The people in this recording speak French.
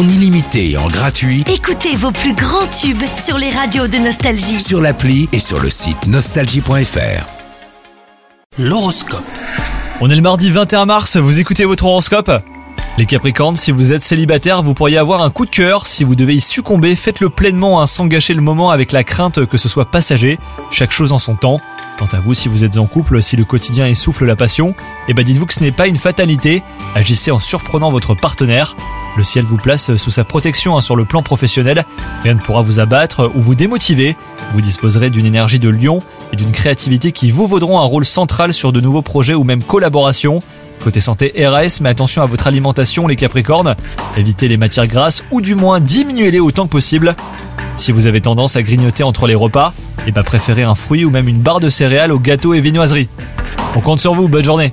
en illimité et en gratuit Écoutez vos plus grands tubes sur les radios de Nostalgie. sur l'appli et sur le site nostalgie.fr. L'horoscope. On est le mardi 21 mars, vous écoutez votre horoscope? Les Capricornes, si vous êtes célibataire, vous pourriez avoir un coup de cœur. Si vous devez y succomber, faites-le pleinement hein, sans gâcher le moment avec la crainte que ce soit passager. Chaque chose en son temps. Quant à vous, si vous êtes en couple, si le quotidien essouffle la passion, eh ben dites-vous que ce n'est pas une fatalité. Agissez en surprenant votre partenaire. Le ciel vous place sous sa protection hein, sur le plan professionnel. Rien ne pourra vous abattre ou vous démotiver. Vous disposerez d'une énergie de lion et d'une créativité qui vous vaudront un rôle central sur de nouveaux projets ou même collaborations. Côté santé RAS, mais attention à votre alimentation les Capricornes. Évitez les matières grasses ou du moins diminuez-les autant que possible. Si vous avez tendance à grignoter entre les repas, et bah préférez un fruit ou même une barre de céréales au gâteau et viennoiserie. On compte sur vous, bonne journée